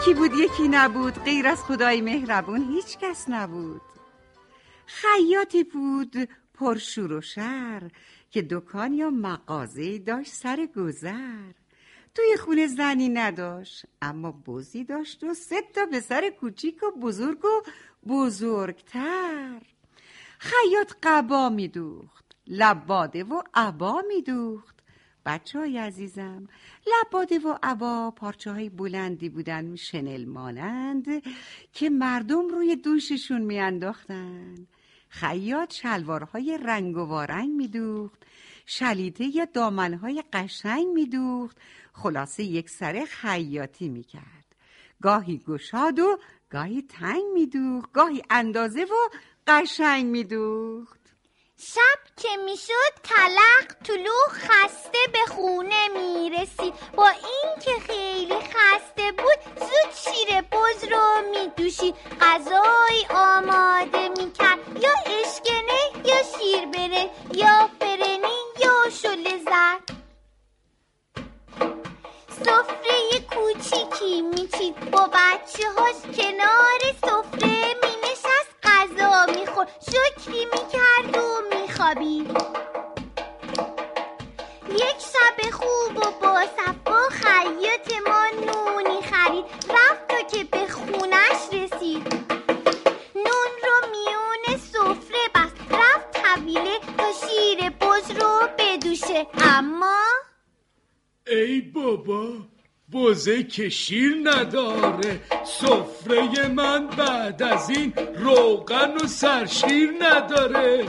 یکی بود یکی نبود. غیر از خدای مهربون هیچ کس نبود. خیاطی بود پرشور و شر که دکان یا مغازه داشت سر گذر. توی خونه زنی نداشت اما بزی داشت و سه تا پسر کوچیک و بزرگ و بزرگتر. خیاط قبا میدوخت لباده و عبا میدوخت. بچه های عزیزم لباده و عبا پارچه های بلندی بودن شنل مانند که مردم روی دوششون میانداختن. خیاط شلوارهای رنگ و وارنگ میدوخت شلیته یا دامنهای قشنگ میدوخت خلاصه یک سر خیاطی می‌کرد. گاهی گشاد و گاهی تنگ میدوخت گاهی اندازه و قشنگ میدوخت. شب که می‌شد تلق طلوع خسته به خونه می‌رسید. با اینکه خیلی خسته بود زود شیر بز رو میدوشید. غذای آماده می‌کرد. یا اشکنه یا شیر بره یا فرنی یا شله زد سفره کوچیکی میچید. با بچه هاش کنار سفره و میخوابید یک شب خوب و با صفا خیاط ما نونی خرید. رفت تا که به خونش رسید. نون رو میون سفره بست. رفت طویله تا شیر بز رو بدوشه. اما ای بابا بزه که شیر نداره. سفره من بعد از این روغن و سرشیر نداره.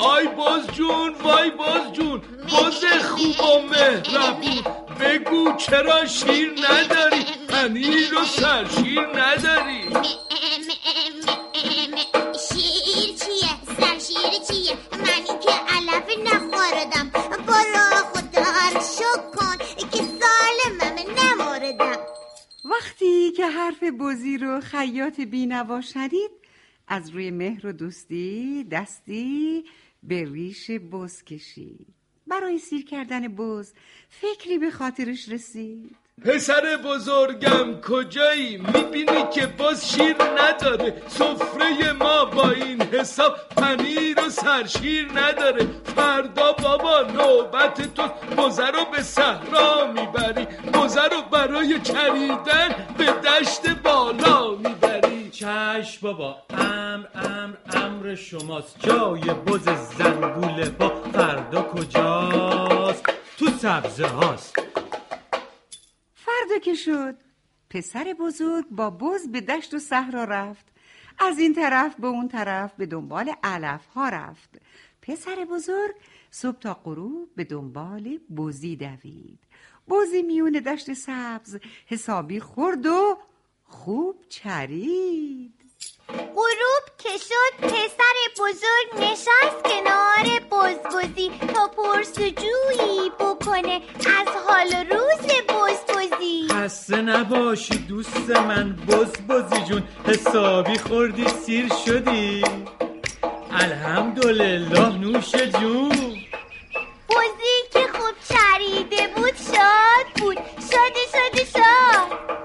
آی باز جون وای باز جون باز خوب و مهربون. بگو چرا شیر نداری؟ پنیر و سرشیر نداری؟ شیر چیه؟ سرشیر چیه؟ من که علف نخوردم. برو خدا رو شک کن که سالمم نموردم وقتی که حرف بزی رو خیاط بینوا شنید از روی مهر و دوستی دستی به ریش بز کشید برای سیر کردن بز فکری به خاطرش رسید. پسر بزرگم کجایی؟ می‌بینی که باز شیر نداره. سفره ما با این حساب پنیر و سرشیر نداره. فردا بابا نوبت تو بزه رو به صحرا می‌بری. بزه رو برای چریدن به دشت بالا می‌بری. چش بابا امر امر امر شماست. جای بز زنگوله با فردا کجاست؟ تو سبزه هاست. فردا که شد. پسر بزرگ با بز به دشت و صحرا رفت. از این طرف به اون طرف به دنبال علف ها رفت. پسر بزرگ صبح تا غروب به دنبال بزی دوید. بزی میون دشت سبز حسابی خورد و خوب چرید. غروب که شد پسر بزرگ نشست کنار بزبزی تا پرسجویی بکنه از حال روز بزبزی. خسته نباشی دوست من بز بزی جون حسابی خوردی سیر شدی. الحمدلله نوش جون. بزی که خوب چریده بود شاد بود. شاد شاد شاد.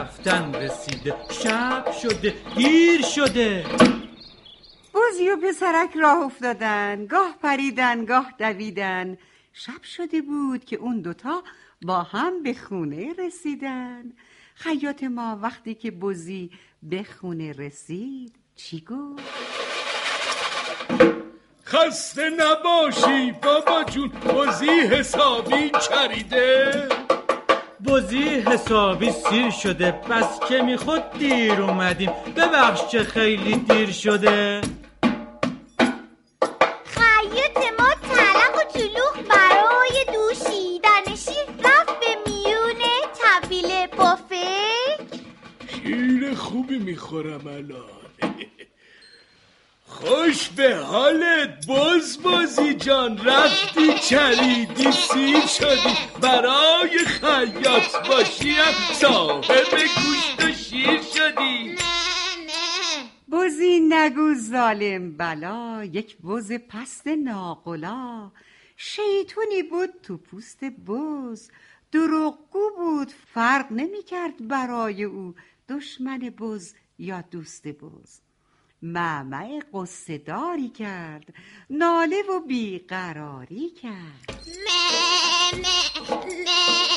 رفتن رسیده شب شده دیر شده. بزی و پسرک راه افتادن گاه پریدن گاه دویدن. شب شده بود که اون دوتا با هم به خونه رسیدن. خیاط ما وقتی که بزی به خونه رسید چی گفت؟ خسته نباشی بابا جون بزی حسابی چریده؟ بازی حسابی سیر شده بس که می خود دیر اومدیم. ببخش که خیلی دیر شده. خیاط ما تلق و جلوخ برای دوشیدن شیر رفت به میونه طویل بافک شیر خوبی می‌خورم الان. خوش به حالت باز بازی جان. رفتی چریدی سیر شدی. خیاط باشیم صاحب گوشت و شیر شدی. بزی نگو ظالم بلا یک بز پست ناقلا. شیطونی بود تو پوست بز دروغگو بود فرق نمی‌کرد برای او. دشمن بز یا دوست بز معمع قصه داری کرد ناله و بیقراری کرد. مه مه مه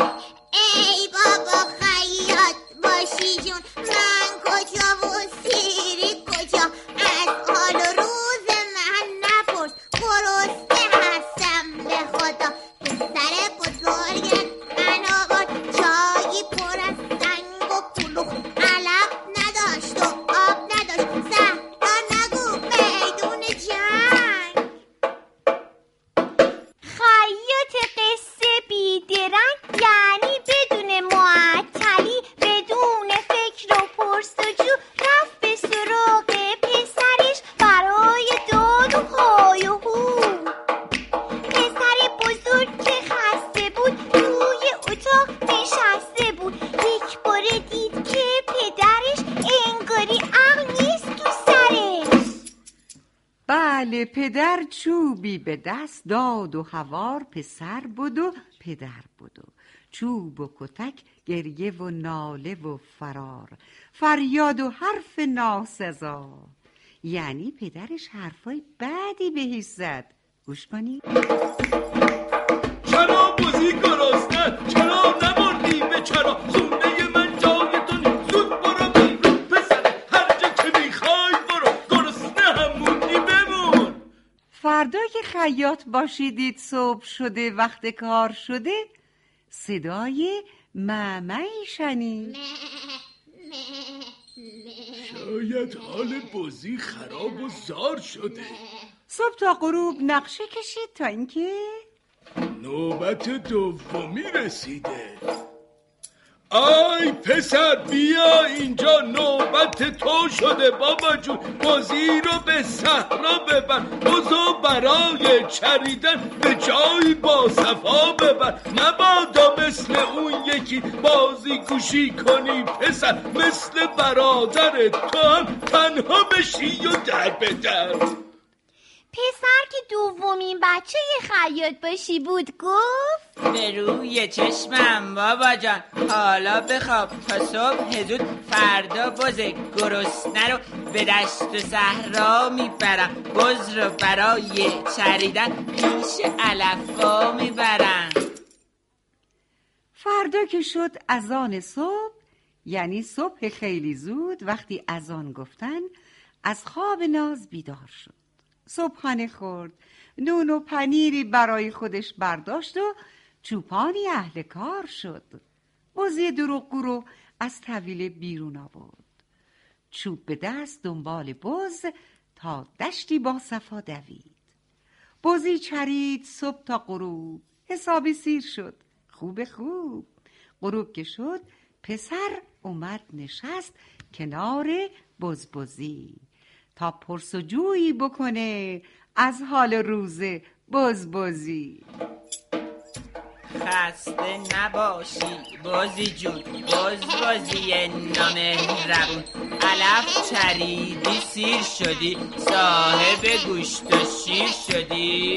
ای بابا خیاط باشی جون. به دست داد و هوار پسر بود و پدر بود و چوب و کتک گریه و ناله و فرار. فریاد و حرف ناسزا. یعنی پدرش حرفای بدی بهش زد. گوش کنید خیاط باشیدید صبح شده وقت کار شده. صدای معمعی شنید. شاید حال بزی خراب و زار شده. صبح تا غروب نقشه کشید تا اینکه نوبت دومی رسیده. آی پسر بیا اینجا نوبت تو شده بابا جون. بازی رو به صحرا ببر. بزو برای چریدن به جایی با صفا ببر. نبادا مثل اون یکی بازی گوشی کنی پسر. مثل برادر تو هم تنها بشی و در به در پسر که دومین بچه خیاط باشی بود گفت به روی چشمم بابا جان. حالا بخواب. تا صبح زود فردا بز گرسنه رو به دشت و صحرا می‌برم. بز رو برای چریدن پیش علفا می‌برم. فردا که شد اذان صبح یعنی صبح خیلی زود وقتی اذان گفتن از خواب ناز بیدار شد. صبحانه خورد. نون و پنیری برای خودش برداشت و چوپانی اهل کار شد. بزی دروغگو رو از طویله بیرون آورد. چوب به دست دنبال بز تا دشتی با صفا دوید. بزی چرید صبح تا غروب. حسابی سیر شد. خوب خوب. غروب که شد پسر اومد نشست کنار بزبزی. تا پرسجویی بکنه از حال روز بزبزی خسته نباشی بازی جون. باز بازی نامهربون علف چریدی سیر شدی. صاحب گوشت و شیر شدی.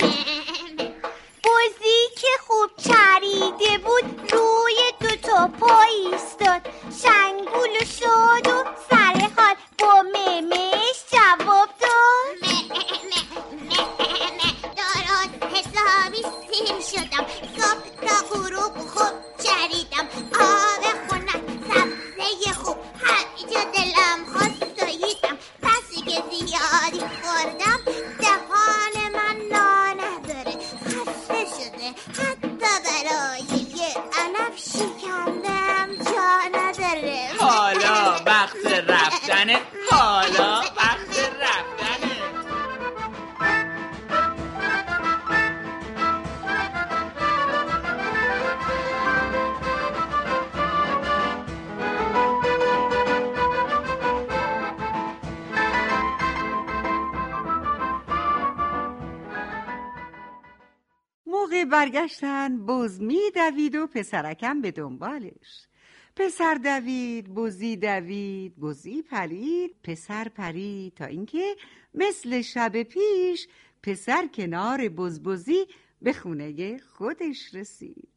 برگشتن بز می دوید و پسرکم به دنبالش. پسر دوید بزی دوید بزی پرید پسر پرید تا اینکه مثل شب پیش پسر کنار بزبزی به خونه خودش رسید.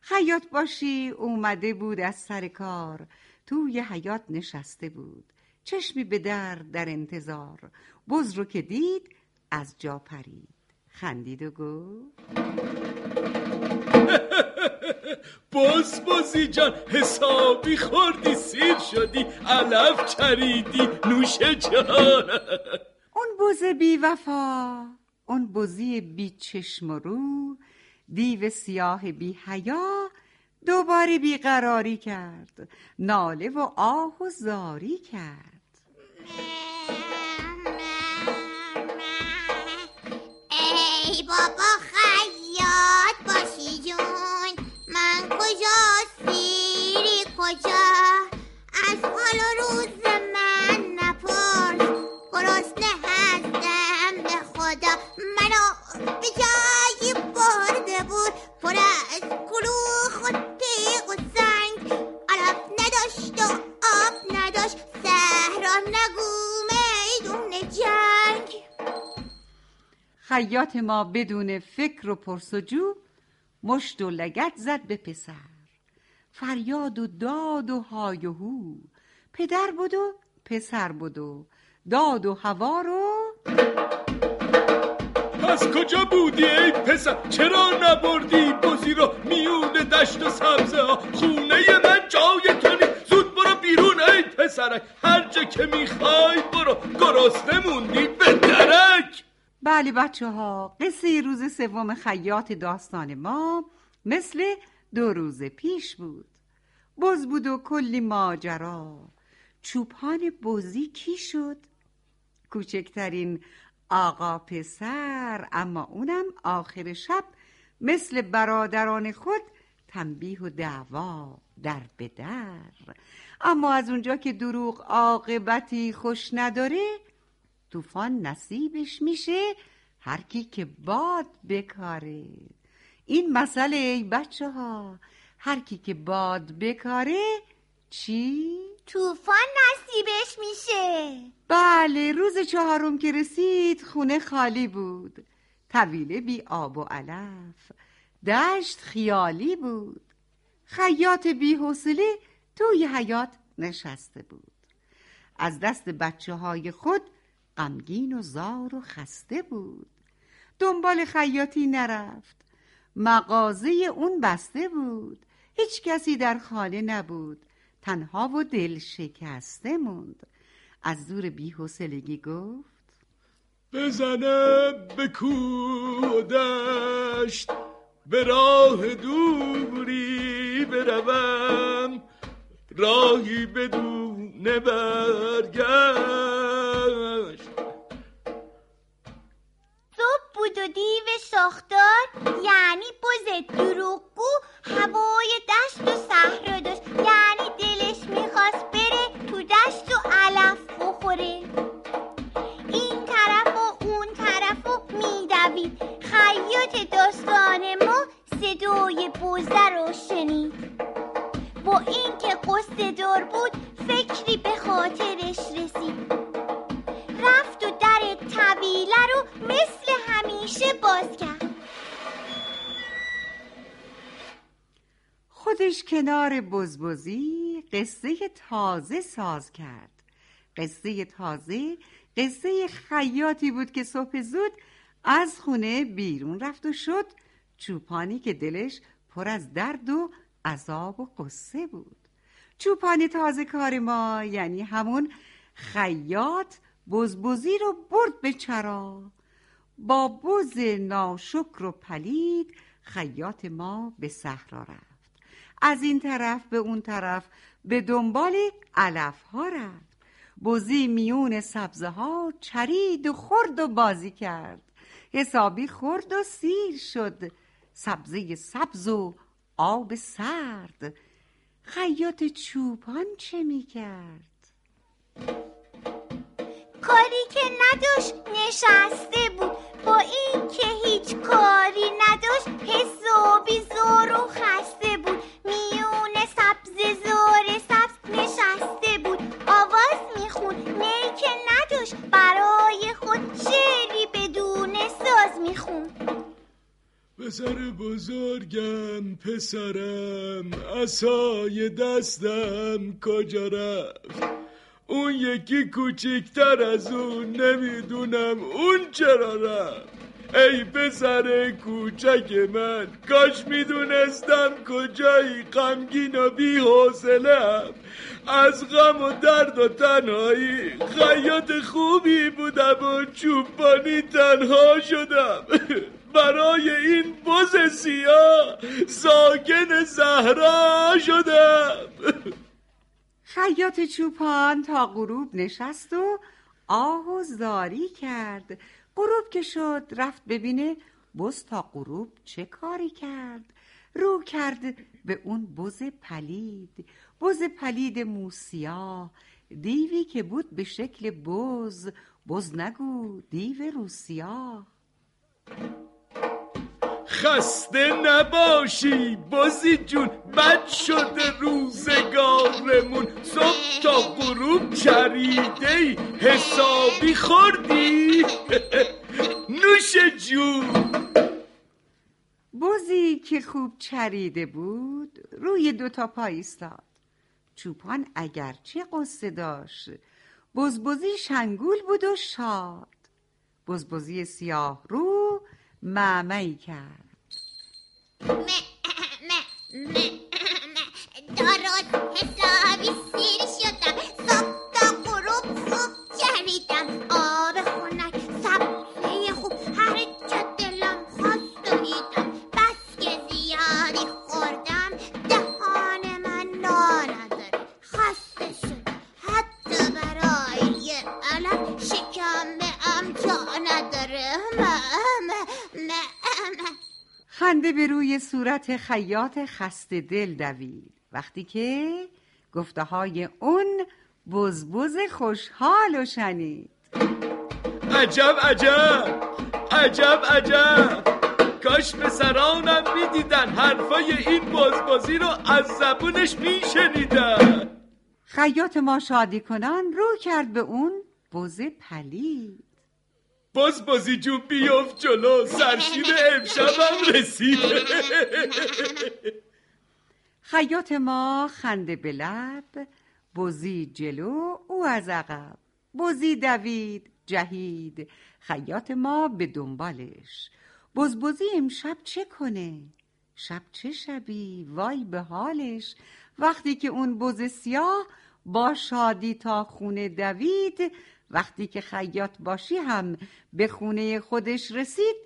خیاط باشی اومده بود از سر کار توی حیات نشسته بود. چشمی به در در انتظار بز رو که دید از جا پرید. خندید و گفت. باز بازی جان حسابی خوردی سیر شدی علف چریدی نوش جان. اون بز بی وفا اون بزی بی چشم و رو دیو سیاه بی حیا دوباره بیقراری کرد ناله و آه و زاری کرد. بابا خیاط باشی جون. من کجا سیری کجا؟ از حال و روز من نپرس. گرسنه هستم به خدا. منو به خیاط ما بدون فکر و پرسجو مشت و لگت زد به پسر. فریاد و داد و های و هو. پدر بود و پسر بود و داد و هوا رو. پس کجا بودی ای پسر؟ چرا نبردی بزی رو؟ میون دشت و سبزه ها. خونه من جای تو زود برو بیرون ای پسرک هر جا که می‌خوای برو. گرسنه موندی به بله بچه ها قصه روز سوم خیاط داستان ما مثل دو روز پیش بود. بز بود و کلی ماجرا. چوپان بزی کی شد؟ کوچکترین آقا پسر اما اونم آخر شب مثل برادران خود تنبیه و دعوا در به اما از اونجا که دروغ عاقبتی خوش نداره طوفان نصیبش میشه هر کی که باد بکاره. این مسئله ای بچه ها هر کی که باد بکاره چی؟ طوفان نصیبش میشه. بله روز چهارم که رسید خونه خالی بود. طویله بی آب و علف. دشت خیالی بود. خیاط بی حوصله توی حیات نشسته بود. از دست بچه های خود غمگین و زار و خسته بود. دنبال خیاطی نرفت. مغازه اون بسته بود. هیچ کسی در خانه نبود. تنها و دل شکسته موند. از دور بیحوصلگی گفت بزنم به کوه و دشت به راه دوری بروم. راهی بدون برگشت. شاخدار یعنی بز دروغگو هوای دشت و صحرا داشت. یعنی دلش می‌خواست بره تو دشت و علف بخوره. این طرف و اون طرف و میدوید. خیاط داستان ما صدای بزه رو شنید. با اینکه قصه دار بود کنار بزبزی قصه تازه ساز کرد. قصه تازه قصه خیاطی بود که صبح زود از خونه بیرون رفت و شد. چوپانی که دلش پر از درد و عذاب و قصه بود. چوپان تازه کار ما یعنی همون خیاط بزبزی رو برد به چرا. با بز ناشکر و پلید خیاط ما به صحرا رفت. از این طرف به اون طرف به دنبال علف ها رفت. بزی میون سبزه ها چرید و خورد و بازی کرد. حسابی خورد و سیر شد. سبزه سبز و آب سرد. خیاط چوپان چه می کرد؟ کاری که نداشت نشسته. اسای دستم کجا رفت؟ اون یکی کوچکتر از اون نمی‌دونم اون چرا رفت. ای پسر کوچک من کاش می‌دونستم کجایی غمگین و بی حوصله‌ام از غم و درد و تنهایی خیاط خوبی بودم و چوبانی تنها شدم. برای این بز سیاه ساکن زهرا شدم. خیاط چوپان تا غروب نشست و آه و زاری کرد. غروب که شد رفت ببینه بز تا غروب چه کاری کرد. رو کرد به اون بز پلید. بز پلید موسیا دیوی که بود به شکل بز. بز نگو دیو روسیا خسته نباشی بازی جون. بد شده روزگارمون. صبح تا غروب چریده حسابی خوردی؟ نوش جون. بزی که خوب چریده بود روی دوتا پا ایستاد. چوپان اگرچه قصه داشت. بزبزی شنگول بود و شاد. بزبزی سیاه رو معمعی کرد. درست حسابی سیر شدم خنده به روی صورت خیاط خسته دل دوید. وقتی که گفته های اون بزبز خوشحال و شنید. عجب عجب عجب عجب. کاش پسرانم می‌دیدن حرفای این بازبازی رو از زبونش میشنیدن. خیاط ما شادی کنان رو کرد به اون بز پلید. باز بازی جون بیافت جلو. سرشیر امشبم رسید. خیاط ما خنده به لب بزی جلو او از عقب. بزی دوید جهید. خیاط ما به دنبالش. بزبزی امشب چه کنه؟ شب چه شبی؟ وای به حالش. وقتی که اون بز سیاه با شادی تا خونه دوید وقتی که خیاط باشی هم به خونه خودش رسید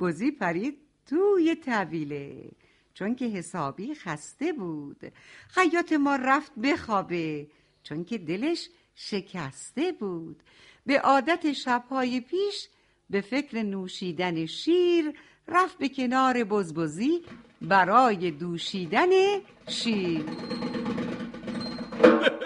بزی پرید توی طویله چون که حسابی خسته بود. خیاط ما رفت بخوابه چون که دلش شکسته بود. به عادت شبهای پیش به فکر نوشیدن شیر رفت به کنار بزبزی برای دوشیدن شیر.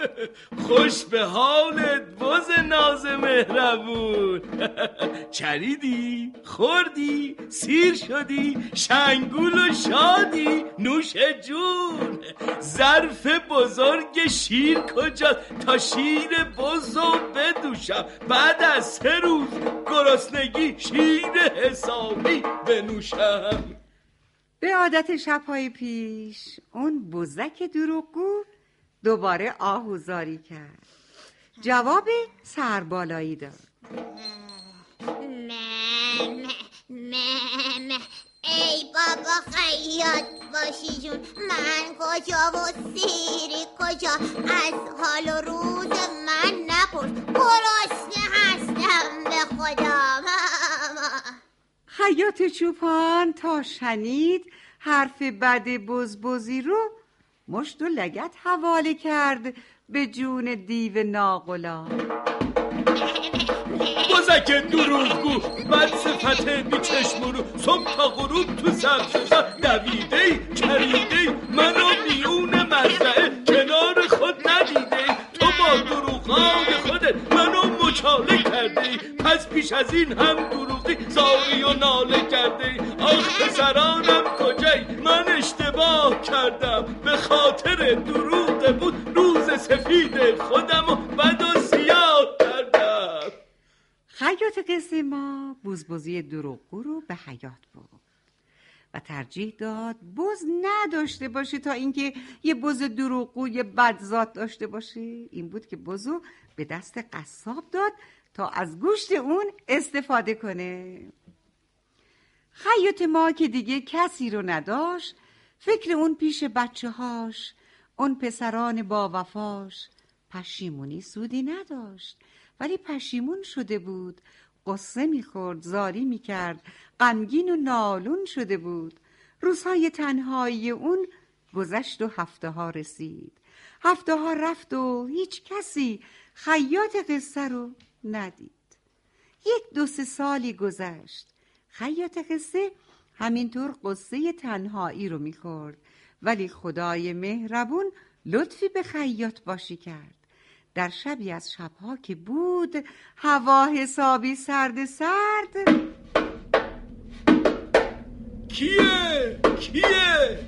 خوش به حالت بز ناز مهربون. چریدی؟ خوردی؟ سیر شدی؟ شنگول و شادی؟ نوش جون. ظرف بزرگ شیر کجا تا شیر بزو بدوشم. بعد از سه روز گرسنگی شیر حسابی بنوشم. به عادت شبهای پیش اون بزک دروغگو دوباره آهوزاری کرد. جواب سربالایی داد. ای بابا خیاط باشی جون. من کجا و سیری کجا؟ از حال و روز من نپرس. گرسنه هستم به خدا. خیاط چوپان تا شنید حرف بد بزبزی رو مشت و لگت حواله کرد به جون دیو ناغلا بزک دروغگو بد صفت بی چشم رو صبح تا غروب تو سبزشا دویده ای منو میون مزرعه مچاله کرده پس پیش از این هم دروغی زاری و ناله کرده آخ پسرانم کجایی من اشتباه کردم به خاطر دروغ بود روز سفید خودم و بد و سیاه کردم. خیاط قصه ما بزبزی دروغگو رو به حیات برد. و ترجیح داد بز نداشته باشه تا اینکه یه بز دروغگوی بدذات داشته باشه این بود که بزو به دست قصاب داد تا از گوشت اون استفاده کنه. خیاط ما که دیگه کسی رو نداشت فکر اون پیش بچه هاش اون پسران با وفاش. پشیمونی سودی نداشت ولی پشیمون شده بود. قصه می‌خورد زاری می‌کرد. غمگین و نالون شده بود. روزهای تنهایی اون گذشت و هفته ها رسید. هفته ها رفت و هیچ کسی خیاط قصه رو ندید. یک دو سه سالی گذشت. خیاط قصه همینطور قصه تنهایی رو می‌خورد. ولی خدای مهربون لطفی به خیاط باشی کرد. در شبی از شبها که بود هوا حسابی سرد سرد کیه؟ کیه؟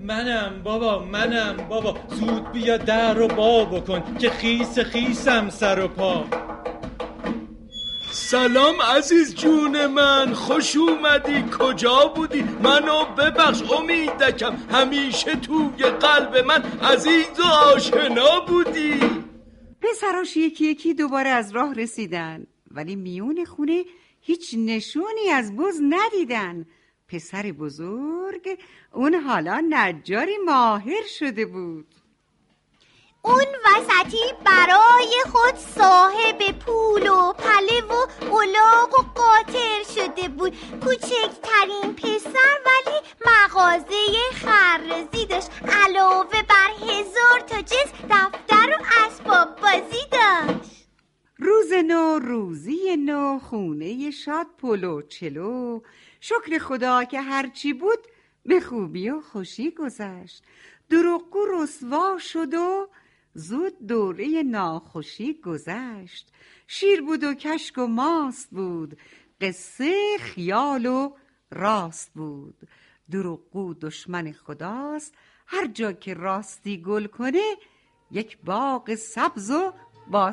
منم بابا منم بابا زود بیا در رو با بکن که خیس خیسم سر و پا سلام عزیز جون من خوش اومدی کجا بودی؟ منو ببخش امیدکم همیشه توی قلب من عزیز و آشنا بودی. پسراش یکی یکی دوباره از راه رسیدن ولی میون خونه هیچ نشونی از بز ندیدن. پسر بزرگ اون حالا نجاری ماهر شده بود. اون وسطی برای خود صاحب پول و پله و الاغ و قاطر شده بود. کوچکترین پسر ولی مغازه خرزی داشت. علاوه بر هزار تا جنس دفتر و اسباب بازی داشت. روز نو روزی نو خونه شاد پلو چلو. شکر خدا که هرچی بود به خوبی و خوشی گذشت. دروغگو رسوا شد و زود دوره ناخوشی گذشت. شیر بود و کشک و ماست بود. قصه خیال و راست بود. دروغگو دشمن خداست. هر جا که راستی گل کنه یک باغ سبز و با